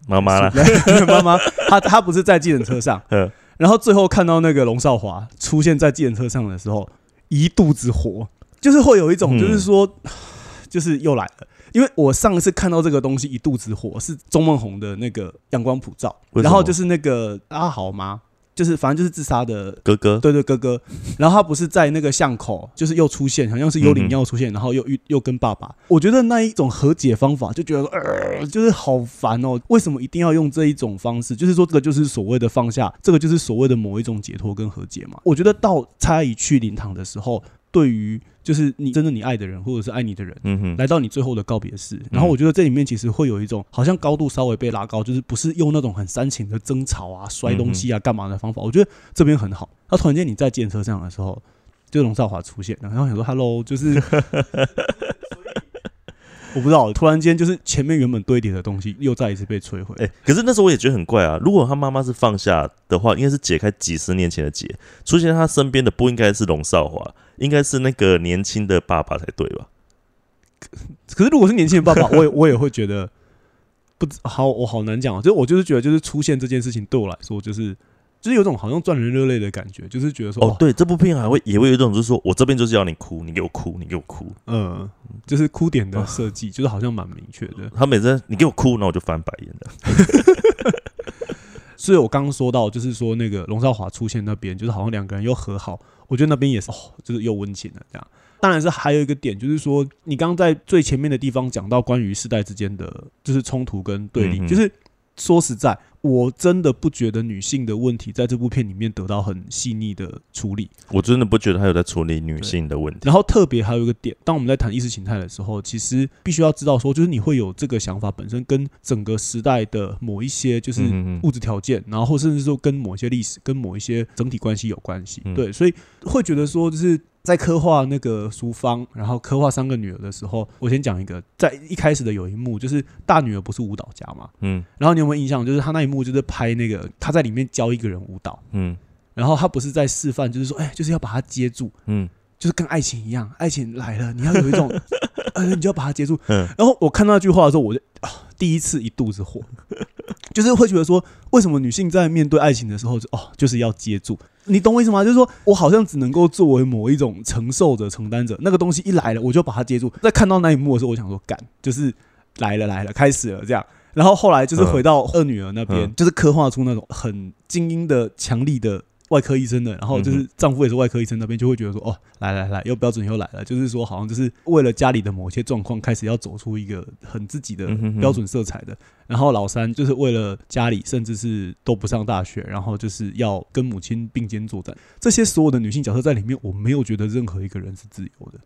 妈妈啦，苏 (laughs) 妈妈，她她不是在计程车上。(laughs) 嗯，然后最后看到那个龙少华出现在计程车上的时候，一肚子火，就是会有一种嗯就是说，(sighs) 就是又来了。因为我上一次看到这个东西一肚子火是钟梦红的那个阳光普照，然后就是那个阿豪吗？就是反正就是自杀的哥哥，对对，哥哥。然后他不是在那个巷口，就是又出现，好像是幽灵要出现，然后又又又跟爸爸。我觉得那一种和解方法，就觉得呃，就是好烦哦。为什么一定要用这一种方式？就是说，这个就是所谓的放下，这个就是所谓的某一种解脱跟和解嘛。我觉得到蔡阿姨去灵堂的时候，对于就是你真正你爱的人，或者是爱你的人。嗯哼，来到你最后的告别式，然后我觉得这里面其实会有一种好像高度稍微被拉高，就是不是用那种很煽情的争吵啊、摔东西啊、干嘛的方法。我觉得这边很好。那突然间你在建车上的时候，就龙少华出现了，然后想说 “hello”，就是我不知道，突然间就是前面原本堆叠的东西又再一次被摧毁。哎、可是那时候我也觉得很怪啊。如果他妈妈是放下的话，应该是解开几十年前的结，出现在他身边的不应该是龙少华，应该是那个年轻的爸爸才对吧？可是如果是年轻人爸爸，我也我也会觉得不知好，我好难讲啊。就是我就是觉得，就是出现这件事情对我来说，就是就是有种好像赚人热泪的感觉，就是觉得说哦，对，这部片还会也会有一种，就是说我这边就是要你哭，你给我哭，你给我哭。嗯，就是哭点的设计，就是好像蛮明确的。他每次你给我哭，然后我就翻白眼了。(laughs) 所以我刚刚说到，就是说那个龙少华出现那边，就是好像两个人又和好，我觉得那边也是哦，就是又温情了这样。当然是还有一个点，就是说你刚刚在最前面的地方讲到关于世代之间的就是冲突跟对立，嗯就是说实在，我真的不觉得女性的问题在这部片里面得到很细腻的处理。我真的不觉得他有在处理女性的问题。然后特别还有一个点，当我们在谈意识形态的时候，其实必须要知道说，就是你会有这个想法本身跟整个时代的某一些就是物质条件，然后甚至说跟某一些历史、跟某一些整体关系有关系。嗯对，所以会觉得说，就是在刻画那个淑芳，然后刻画三个女儿的时候，我先讲一个，在一开始的有一幕，就是大女儿不是舞蹈家嘛，嗯然后你有没有印象？就是她那一幕就是拍那个她在里面教一个人舞蹈，嗯然后她不是在示范，就是说，哎，就是要把她接住。嗯就是跟爱情一样，爱情来了，你要有一种，(laughs) 呃，你就要把它接住。嗯然后我看到那句话的时候，我就啊，第一次一肚子火，就是会觉得说，为什么女性在面对爱情的时候，就哦，就是要接住？你懂我意思吗？就是说我好像只能够作为某一种承受者、承担者，那个东西一来了，我就把它接住。在看到那一幕的时候，我想说，干，就是来了来了，开始了这样。然后后来就是回到二女儿那边，嗯就是刻画出那种很精英的、强力的外科医生的，然后就是丈夫也是外科医生那边，就会觉得说，哦，来来来，又标准又来了，就是说好像就是为了家里的某些状况，开始要走出一个很自己的标准色彩的。然后老三就是为了家里，甚至是都不上大学，然后就是要跟母亲并肩作战。这些所有的女性角色在里面，我没有觉得任何一个人是自由的。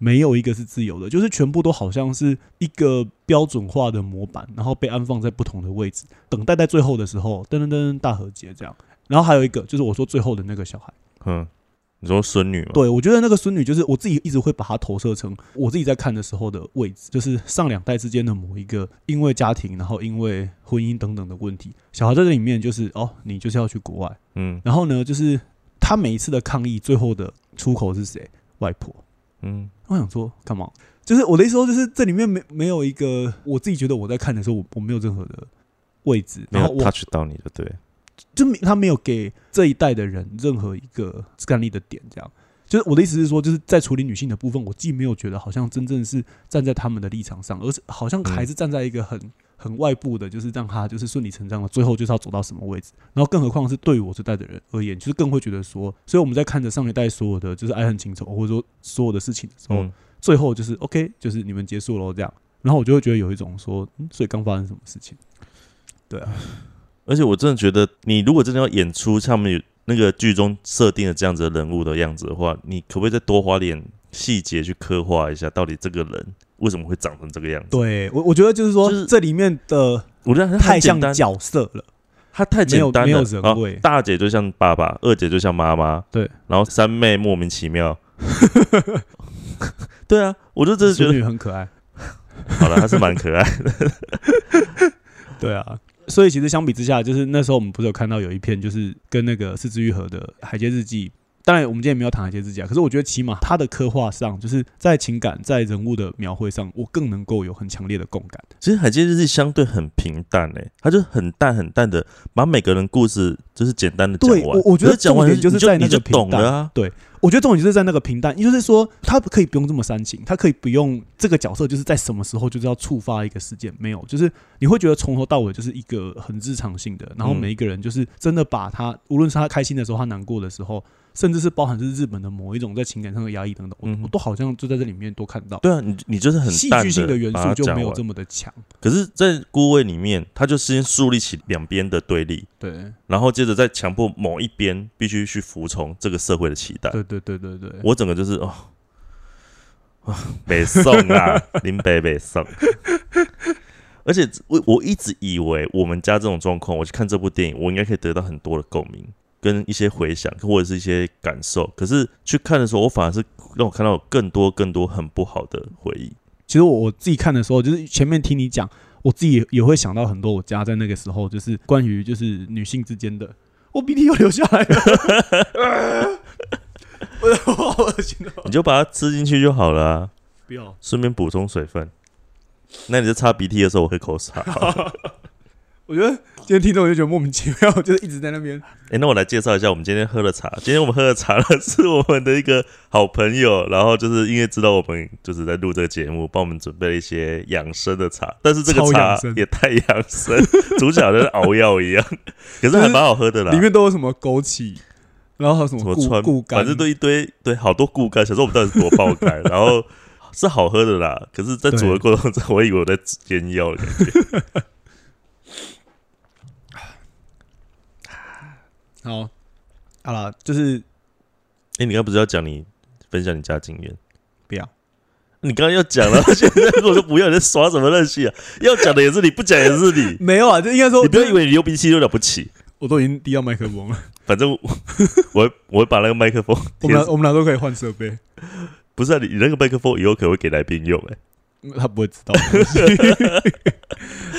没有一个是自由的，就是全部都好像是一个标准化的模板，然后被安放在不同的位置，等待在最后的时候，噔噔噔大和解这样。然后还有一个就是我说最后的那个小孩，嗯，你说孙女吗？对我觉得那个孙女就是我自己一直会把她投射成我自己在看的时候的位置，就是上两代之间的某一个因为家庭，然后因为婚姻等等的问题，小孩在这里面就是哦，你就是要去国外，嗯然后呢，就是他每一次的抗议最后的出口是谁？外婆。嗯我想说，干嘛？就是我的意思说，就是这里面没没有一个我自己觉得我在看的时候，我我没有任何的位置，没有然后我 touch 到你的，对，就没他没有给这一代的人任何一个干力的点，这样。就是我的意思是说，就是在处理女性的部分，我既没有觉得好像真正是站在他们的立场上，而是好像还是站在一个很很外部的，就是让他就是顺理成章的，最后就是要走到什么位置。然后更何况是对于我这代的人而言，就是更会觉得说，所以我们在看着上一代所有的就是爱恨情仇，或者说所有的事情的时候，嗯最后就是 OK，就是你们结束了这样。然后我就会觉得有一种说，嗯，所以刚发生什么事情？对啊，而且我真的觉得，你如果真的要演出他们有那个剧中设定的这样子的人物的样子的话，你可不可以再多花点细节去刻画一下，到底这个人为什么会长成这个样子？对我我觉得就是说，就是这里面的我觉得他太像角色了。他太简单了，没有人大姐就像爸爸，二姐就像妈妈，对，然后三妹莫名其妙。(laughs) 对啊，我就真的觉得，女很可爱，好了，她是蛮可爱的。(laughs) 对啊。所以其实相比之下，就是那时候我们不是有看到有一篇，就是跟那个四肢愈合的《海街日记》。当然，我们今天没有谈海街日记啊。可是我觉得起码他的刻画上，就是在情感、在人物的描绘上，我更能够有很强烈的共感。其实《海街日记》相对很平淡诶、它就很淡很淡的把每个人故事就是简单的讲对，完。我我觉得重点就是在那个平淡啊。我觉得重点就是在那个平淡，也就是说，他可以不用这么煽情，他可以不用这个角色就是在什么时候就是要触发一个事件，没有，就是你会觉得从头到尾就是一个很日常性的，然后嗯每一个人就是真的把他，无论是他开心的时候，他难过的时候，甚至是包含是日本的某一种在情感上的压抑等等，我嗯我都好像就在这里面都看到。对啊，你你就是很戏淡剧性的元素就没有这么的强，可是，在孤位里面，他就先树立起两边的对立，对，然后接着再强迫某一边必须去服从这个社会的期待。对对对对对，我整个就是哦，(sighs) 啊，北宋啊，(laughs) 林北北宋。而且我我一直以为我们家这种状况，我去看这部电影，我应该可以得到很多的共鸣，跟一些回想，或者是一些感受。可是去看的时候，我反而是让我看到更多更多很不好的回忆。其实我我自己看的时候，就是前面听你讲，我自己也也会想到很多我家在那个时候就是关于就是女性之间的，我鼻涕又流下来了，(laughs) 我好恶心哦！你就把它吃进去就好了啊，不要，顺便补充水分。那你在擦鼻涕的时候，我会口茶。(laughs) (laughs) 我觉得今天听众就觉得莫名其妙，就是一直在那边。哎、那我来介绍一下我们今天喝的茶。今天我们喝的茶呢，是我们的一个好朋友，然后就是因为知道我们就是在录这个节目，帮我们准备了一些养生的茶。但是这个茶也太养生，煮起来好像是熬药一样，可是还蛮好喝的啦。里面都有什么枸杞，然后还有什么固什么川固肝，反正都一堆对好多固肝，想说我们到底是多爆肝，(laughs) 然后是好喝的啦。可是，在煮的过程中，我以为我在煎药的感觉。好，好了，就是哎、你刚刚不是要讲你分享你家经验？不要。你刚刚要讲了，(laughs) 现在跟我说不要，你在耍什么任性啊？要讲的也是你，不讲也是你。(laughs) 没有啊，就应该说，你不要以为你流鼻涕就了不起，我都已经递到麦克风了，(laughs) 反正我我会我会把那个麦克风我们俩我们俩都可以换设备，不是啊，你你那个麦克风以后可能会给来宾用哎、(laughs) 他不会知道。(laughs)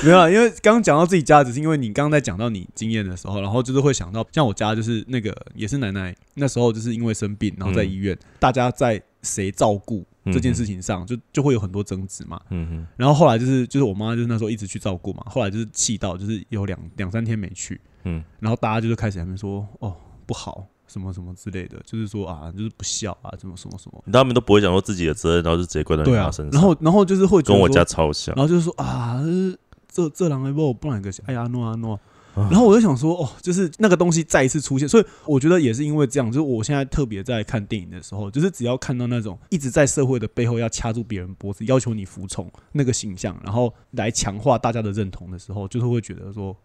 没有啊，因为刚刚讲到自己家，只是因为你刚刚在讲到你经验的时候，然后就是会想到，像我家就是那个也是奶奶那时候就是因为生病，然后在医院，大家在谁照顾这件事情上，就就会有很多争执嘛。嗯哼，然后后来就是就是我妈就是那时候一直去照顾嘛，后来就是气到就是有两两三天没去，嗯。然后大家就是开始在那边说哦不好什么什么之类的，就是说啊就是不孝啊什么什么什么，他们都不会讲说自己的责任，然后就直接怪到你对啊妈身，上。然后然后就是会跟我家超像然，后就是说啊，这这狼 A 不不然个哎呀诺啊诺啊。啊然后我就想说，哦，就是那个东西再一次出现，所以我觉得也是因为这样，就是我现在特别在看电影的时候，就是只要看到那种一直在社会的背后要掐住别人脖子，要求你服从那个形象，然后来强化大家的认同的时候，就是会觉得说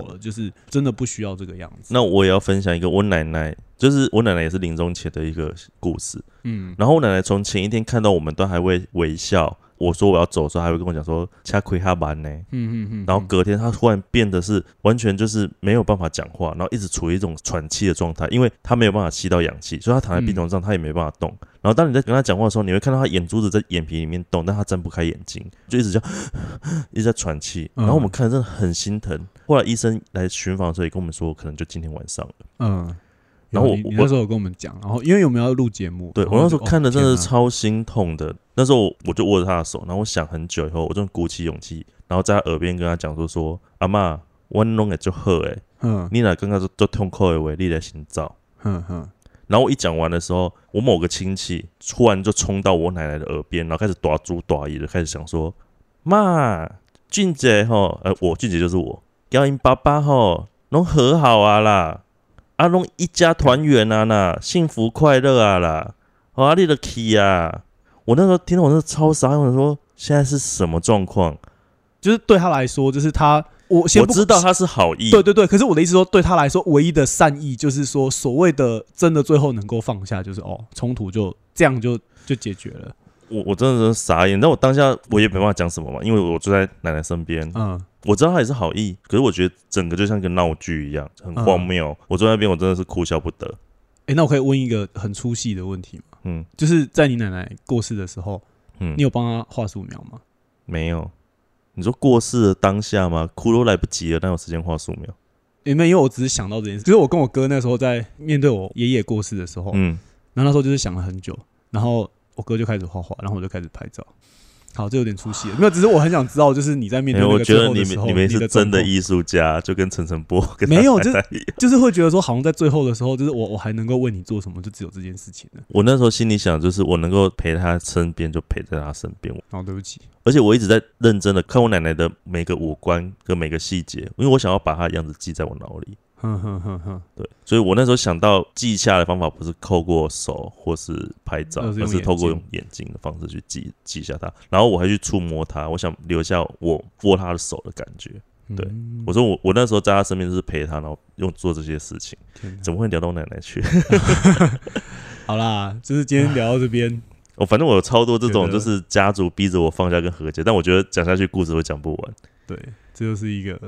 够了，就是真的不需要这个样子。那我也要分享一个我奶奶，就是我奶奶也是临终前的一个故事。嗯然后我奶奶从前一天看到我们都还会微笑，我说我要走的时候，还会跟我讲说“掐亏哈班呢”。嗯嗯嗯，然后隔天他突然变得是完全就是没有办法讲话，然后一直处于一种喘气的状态，因为他没有办法吸到氧气，所以他躺在病床上，他也没办法动。然后当你在跟他讲话的时候，你会看到他眼珠子在眼皮里面动，但他睁不开眼睛，就一直这样一直在喘气。嗯然后我们看着真的很心疼。后来医生来巡访的时候也跟我们说，可能就今天晚上了。嗯。然后我我那时候有跟我们讲，然后因为我们要录节目，对我那时候看的真的是超心痛的。那时候我就握着他的手，然后我想很久以后，我就鼓起勇气，然后在他耳边跟他讲说说：“阿妈，我弄的就好诶，哪嗯你哪刚刚都痛苦的话，你来先走。嗯哼”然后我一讲完的时候，我某个亲戚突然就冲到我奶奶的耳边，然后开始大猪大姨的开始想说：“妈，俊杰吼，呃，我俊杰就是我，要因爸爸吼，拢和好啊啦，啊，拢一家团圆啊啦，幸福快乐啊啦，哦，啊，你的 key 啊！我那时候听到我那超傻眼，说现在是什么状况？就是对他来说，就是他，我先我不知道他是好意，对对对，可是我的意思说，对他来说，唯一的善意就是说，所谓的真的最后能够放下，就是哦，冲突就这样就就解决了。我我真的是傻眼。但我当下我也没办法讲什么嘛，因为我就在奶奶身边，嗯，我知道他也是好意，可是我觉得整个就像一个闹剧一样，很荒谬。我坐在那边，我真的是哭笑不得。哎，那我可以问一个很粗细的问题吗？嗯就是在你奶奶过世的时候，嗯你，有帮她画素描吗？没有？你说过世的当下吗？哭都来不及了，哪有时间画素描？因为因为我只是想到这件事，就是我跟我哥那时候在面对我爷爷过世的时候，嗯，然后那时候就是想了很久，然后我哥就开始画画，然后我就开始拍照。好，这有点出戏了，没有，只是我很想知道，就是你在面对那个我觉得你最后的时候，们你们是真的艺术家，就跟陈晨波 (laughs) 跟没有他太太一样 (laughs) 就是会觉得说，好像在最后的时候，就是我我还能够为你做什么，就只有这件事情了。我那时候心里想，就是我能够陪他身边，就陪在他身边。哦，对不起，而且我一直在认真的看我奶奶的每个五官跟每个细节，因为我想要把她的样子记在我脑里。哼哼哼哼，对，所以我那时候想到记下的方法不是透过手或是拍照，而是透过用眼睛的方式去记记下它。然后我还去触摸它，我想留下我握他的手的感觉。对嗯我说我我那时候在他身边就是陪他，然后用做这些事情，怎么会聊到奶奶去？(laughs) 好啦，就是今天聊到这边，我 (laughs) 反正我有超多这种就是家族逼着我放下跟和解，但我觉得讲下去故事会讲不完。对，这就是一个。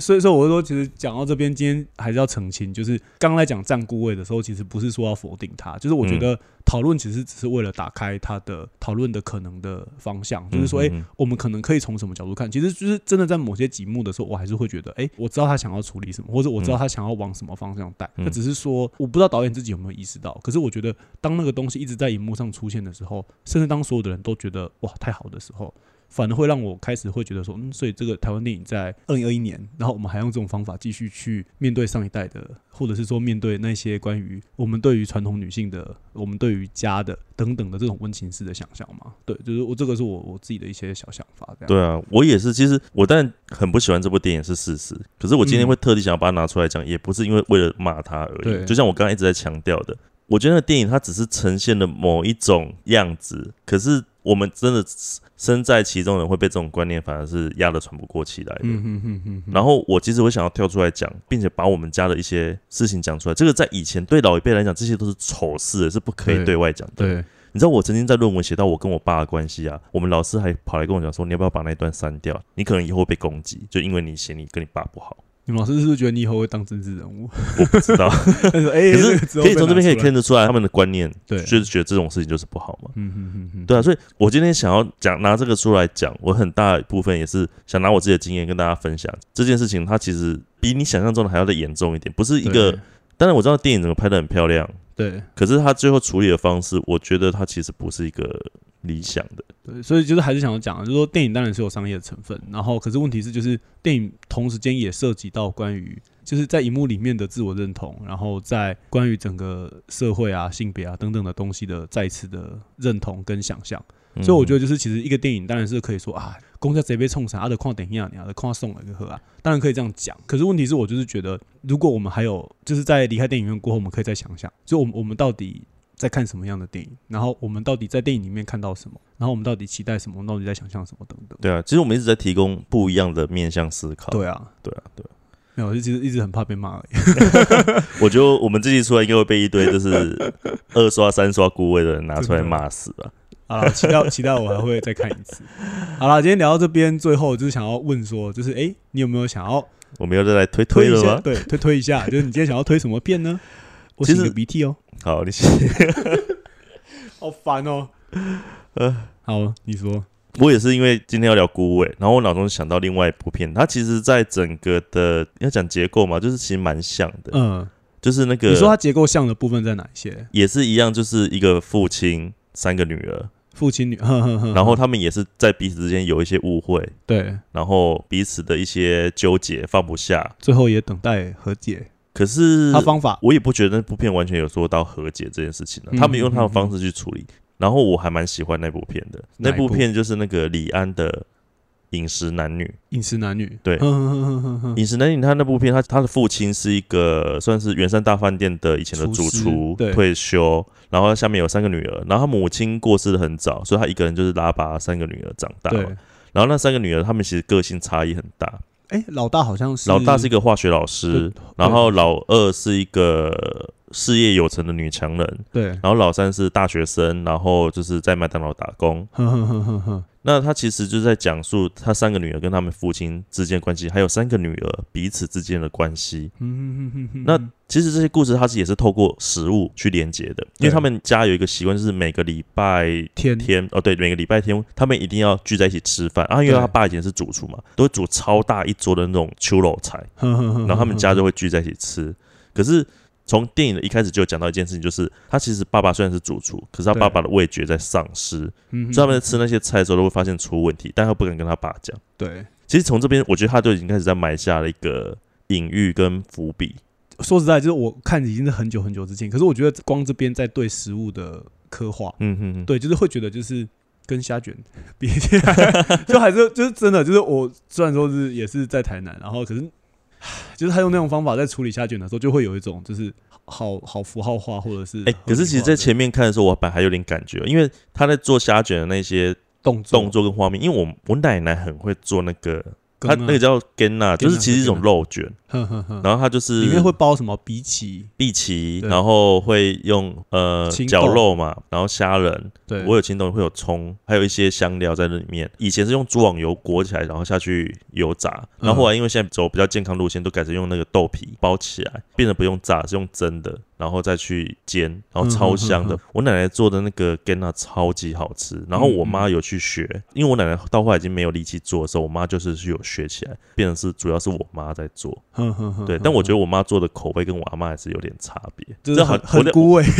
所以说，我是说，其实讲到这边，今天还是要澄清，就是刚刚在讲站顾位的时候，其实不是说要否定他，就是我觉得讨论其实只是为了打开他的讨论的可能的方向，就是说，哎、我们可能可以从什么角度看？其实就是真的在某些节目的时候，我还是会觉得，哎、我知道他想要处理什么，或者我知道他想要往什么方向带。嗯那只是说，我不知道导演自己有没有意识到。可是我觉得，当那个东西一直在荧幕上出现的时候，甚至当所有的人都觉得哇太好的时候，反而会让我开始会觉得说，嗯，所以这个台湾电影在二零二一年，然后我们还用这种方法继续去面对上一代的，或者是说面对那些关于我们对于传统女性的、我们对于家的等等的这种温情式的想象嘛？对，就是我这个是我我自己的一些小想法，这样。对啊，我也是。其实我当然很不喜欢这部电影是事实，可是我今天会特地想要把它拿出来讲，也不是因为为了骂他而已。对就像我刚刚一直在强调的，我觉得那个电影它只是呈现了某一种样子，可是我们真的身在其中的人会被这种观念反而是压得喘不过气来的。然后我其实我想要跳出来讲，并且把我们家的一些事情讲出来。这个在以前对老一辈来讲，这些都是丑事，是不可以对对外讲的。对，你知道我曾经在论文写到我跟我爸的关系啊，我们老师还跑来跟我讲说，你要不要把那一段删掉？你可能以后会被攻击，就因为你嫌你跟你爸不好。你们老师是不是觉得你以后会当政治人物？我不知道，(laughs) 但是哎，可是可以从这边可以看得出来他们的观念，对就是觉得这种事情就是不好嘛。嗯对啊，所以我今天想要讲拿这个出来讲，我很大一部分也是想拿我自己的经验跟大家分享这件事情。它其实比你想象中的还要再严重一点，不是一个。当然我知道电影整个拍的很漂亮，对可是他最后处理的方式，我觉得它其实不是一个理想的。对，所以就是还是想要讲，就是说电影当然是有商业的成分，然后可是问题是就是电影同时间也涉及到关于就是在荧幕里面的自我认同，然后在关于整个社会啊、性别啊等等的东西的再次的认同跟想象。所以我觉得，就是其实一个电影当然是可以说啊，公家贼被冲散，啊的看等一下，你啊的看送了一个喝啊，当然可以这样讲。可是问题是我就是觉得，如果我们还有就是在离开电影院过后，我们可以再想想，就我们我们到底在看什么样的电影，然后我们到底在电影里面看到什么，然后我们到底期待什么，我们到底在想象什么等等。对啊，其实我们一直在提供不一样的面向思考。对啊，对啊，对啊。没有，就其实一直很怕被骂而已。(laughs) 我觉得我们这期出来应该会被一堆就是二刷、三刷顾位的人拿出来骂死吧。好了，期待期待我还会再看一次。(laughs) 好了，今天聊到这边，最后就是想要问说，就是哎、诶你有没有想要我们要再来推推了吗？对，推推一下，就是你今天想要推什么片呢？我其实擤个鼻涕哦，好，你先。(laughs) 好烦哦。呃，好，你说，我也是因为今天要聊孤味，然后我脑中想到另外一部片，它其实在整个的要讲结构嘛，就是其实蛮像的，嗯，就是那个你说它结构像的部分在哪一些？也是一样，就是一个父亲三个女儿，父亲女，(laughs) 呵呵呵，然后他们也是在彼此之间有一些误会，对，然后彼此的一些纠结放不下，最后也等待和解。可是他方法，我也不觉得那部片完全有做到和解这件事情的，嗯他们用他的方式去处理，然后我还蛮喜欢那部片的，那部片就是那个李安的《饮食男女》。饮食男女，对。饮食男女，他那部片，他他的父亲是一个算是圆山大饭店的以前的主厨退休，然后他下面有三个女儿，然后他母亲过世的很早，所以他一个人就是拉拔三个女儿长大嘛。，然后那三个女儿，她们其实个性差异很大，哎，老大好像是老大是一个化学老师，然后老二是一个事业有成的女强人，对，然后老三是大学生，然后就是在麦当劳打工。呵呵呵呵呵，那他其实就是在讲述他三个女儿跟他们父亲之间的关系，还有三个女儿彼此之间的关系。那其实这些故事它是也是透过食物去连接的，因为对他们家有一个习惯，就是每个礼拜天天哦，对，每个礼拜天他们一定要聚在一起吃饭。然后因为对他爸以前是主厨嘛，都会煮超大一桌的那种秋肉菜，(laughs) 然后他们家就会聚在一起吃。可是从电影的一开始就有讲到一件事情，就是他其实爸爸虽然是主厨，可是他爸爸的味觉在丧失，嗯哼所以他们在吃那些菜的时候都会发现出问题，但他不敢跟他爸讲。对。其实从这边，我觉得他就已经开始在埋下了一个隐喻跟伏笔。说实在，就是我看已经是很久很久之前，可是我觉得光这边在对食物的刻画，嗯哼哼，对，就是会觉得就是跟虾卷比起来，(laughs) 就还是就是真的，就是我虽然说是也是在台南，然后可是 (sighs) 就是他用那种方法在处理虾卷的时候，就会有一种就是好好符号化或者是哎、可是其实，在前面看的时候，我本来还有点感觉，因为他在做虾卷的那些动作。动作跟画面，因为我我奶奶很会做那个，跟啊。她那个叫 genna，就是其实一种肉卷，然后它就是里面会包什么？荸荠，碧琪，然后会用呃绞肉嘛，然后虾仁，对，我有青豆，会有葱，还有一些香料在那里面。以前是用猪网油裹起来，然后下去油炸，嗯。然后后来因为现在走比较健康路线，都改成用那个豆皮包起来，变得不用炸，是用蒸的，然后再去煎，然后超香的。我奶奶做的那个 genna 超级好吃，然后我妈有去学，因为我奶奶到后来已经没有力气做的时候，我妈就是去有学起来，变成是主要是我妈在做。对，但我觉得我妈做的口味跟我阿妈还是有点差别，就是很很孤味。(laughs)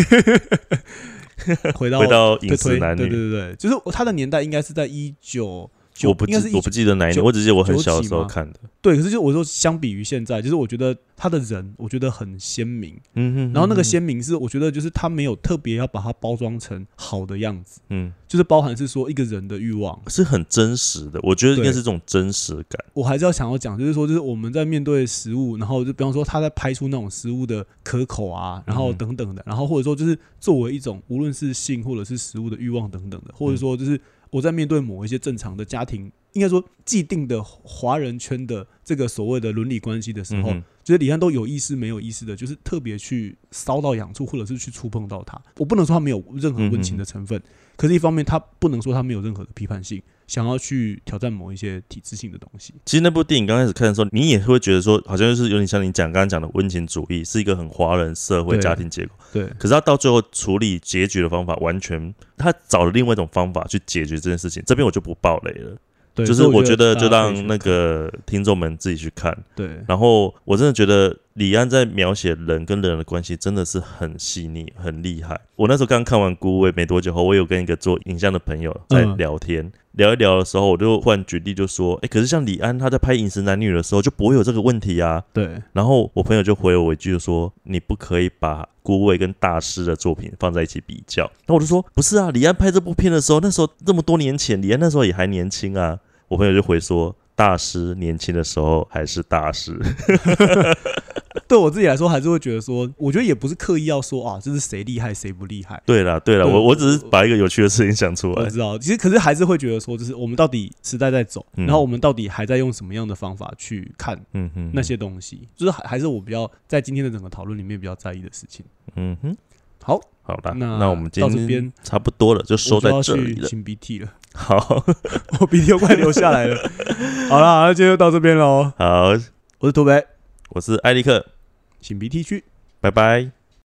回到回到饮食男女，对对对对，就是他的年代应该是在一九九我不记我不记得哪一年，我只记得我很小的时候看的。对，可是就我说相比于现在，就是我觉得他的人，我觉得很鲜明。嗯哼，然后那个嗯鲜明是，我觉得就是他没有特别要把它包装成好的样子，嗯就是包含是说一个人的欲望。是很真实的，我觉得应该是这种真实感。我还是要想要讲，就是说，就是我们在面对食物，然后就比方说他在拍出那种食物的可口啊，然后嗯等等的，然后或者说就是作为一种无论是性或者是食物的欲望等等的，或者说就是我在面对某一些正常的家庭，应该说既定的华人圈的这个所谓的伦理关系的时候，嗯哼就是李安都有意思没有意思的，就是特别去骚到痒处，或者是去触碰到他。我不能说他没有任何温情的成分，可是一方面他不能说他没有任何的批判性，想要去挑战某一些体制性的东西。其实那部电影刚开始看的时候，你也会觉得说，好像就是有点像你讲刚刚讲的温情主义，是一个很华人社会家庭结构。对，可是他到最后处理结局的方法，完全他找了另外一种方法去解决这件事情。这边我就不爆雷了，对，就是我我觉得就让那个听众们自己去看。对然后我真的觉得李安在描写人跟人的关系真的是很细腻、很厉害。我那时候刚看完《孤味》没多久后，我有跟一个做影像的朋友在嗯聊天，聊一聊的时候，我就忽然举例就说：“哎，可是像李安他在拍《饮食男女》的时候就不会有这个问题啊。”对然后我朋友就回了我一句就说：“你不可以把孤味跟大师的作品放在一起比较。”那我就说：“不是啊，李安拍这部片的时候，那时候这么多年前，李安那时候也还年轻啊。”我朋友就回说：“大师年轻的时候还是大师。(laughs) 对我自己来说，还是会觉得说，我觉得也不是刻意要说啊，这是谁厉害谁不厉害”。对了，对了，我我只是把一个有趣的事情想出来。我知道，其实可是还是会觉得说，就是我们到底时代在走，嗯然后我们到底还在用什么样的方法去看嗯哼，那些东西，就是还还是我比较在今天的整个讨论里面比较在意的事情。嗯哼，好，好啦，那那我们今天到这边差不多了，就收在这里了。擤鼻涕了，好 (laughs) 我鼻涕又快流下来了。(laughs) 好了，那今天就到这边喽。好，我是土白，我是艾利克，擤鼻涕去。拜拜。